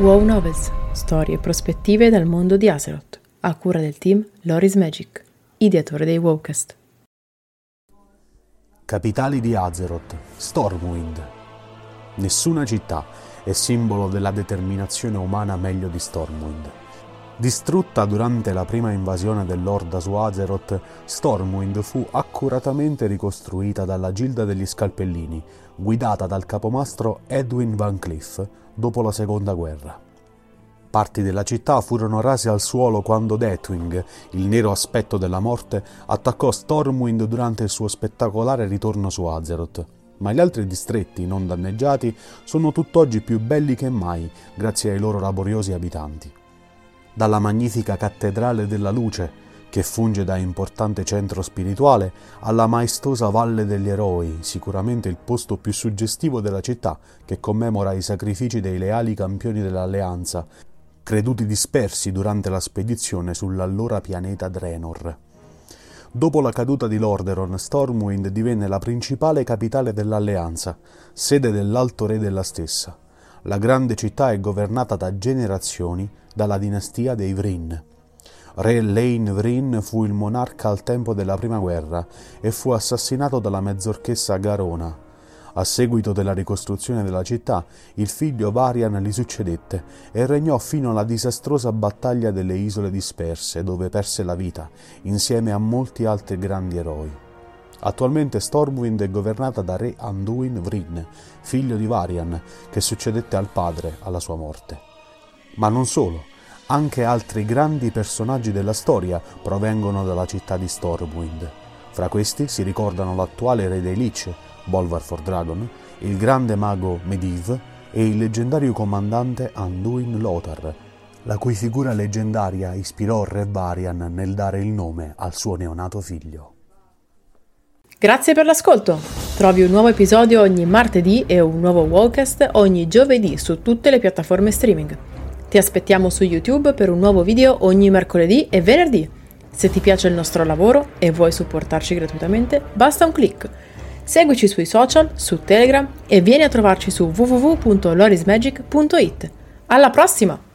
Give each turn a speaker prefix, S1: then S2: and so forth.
S1: Wow Novels, storie e prospettive dal mondo di Azeroth, a cura del team Loris Magic, ideatore dei Wowcast.
S2: Capitali di Azeroth, Stormwind. Nessuna città è simbolo della determinazione umana meglio di Stormwind. Distrutta durante la prima invasione dell'Orda su Azeroth, Stormwind fu accuratamente ricostruita dalla Gilda degli Scalpellini, guidata dal capomastro Edwin Van Cleef dopo la seconda guerra. Parti della città furono rase al suolo quando Deathwing, il nero aspetto della morte, attaccò Stormwind durante il suo spettacolare ritorno su Azeroth. Ma gli altri distretti non danneggiati sono tutt'oggi più belli che mai grazie ai loro laboriosi abitanti. Dalla magnifica cattedrale della luce, che funge da importante centro spirituale, alla maestosa Valle degli Eroi, sicuramente il posto più suggestivo della città, che commemora i sacrifici dei leali campioni dell'Alleanza, creduti dispersi durante la spedizione sull'allora pianeta Drenor. Dopo la caduta di Lordaeron, Stormwind divenne la principale capitale dell'Alleanza, sede dell'Alto Re della stessa. La grande città è governata da generazioni dalla dinastia dei Vryn. Re Lane Vryn fu il monarca al tempo della prima guerra e fu assassinato dalla mezzorchessa Garona. A seguito della ricostruzione della città, il figlio Varian gli succedette e regnò fino alla disastrosa battaglia delle isole disperse, dove perse la vita, insieme a molti altri grandi eroi. Attualmente Stormwind è governata da re Anduin Vryn, figlio di Varian, che succedette al padre alla sua morte. Ma non solo, anche altri grandi personaggi della storia provengono dalla città di Stormwind. Fra questi si ricordano l'attuale re dei Lich, Bolvar for Dragon, il grande mago Medivh e il leggendario comandante Anduin Lothar, la cui figura leggendaria ispirò Re Varian nel dare il nome al suo neonato figlio.
S1: Grazie per l'ascolto! Trovi un nuovo episodio ogni martedì e un nuovo Wallcast ogni giovedì su tutte le piattaforme streaming. Ti aspettiamo su YouTube per un nuovo video ogni mercoledì e venerdì. Se ti piace il nostro lavoro e vuoi supportarci gratuitamente, basta un clic. Seguici sui social, su Telegram e vieni a trovarci su www.lorismagic.it. Alla prossima!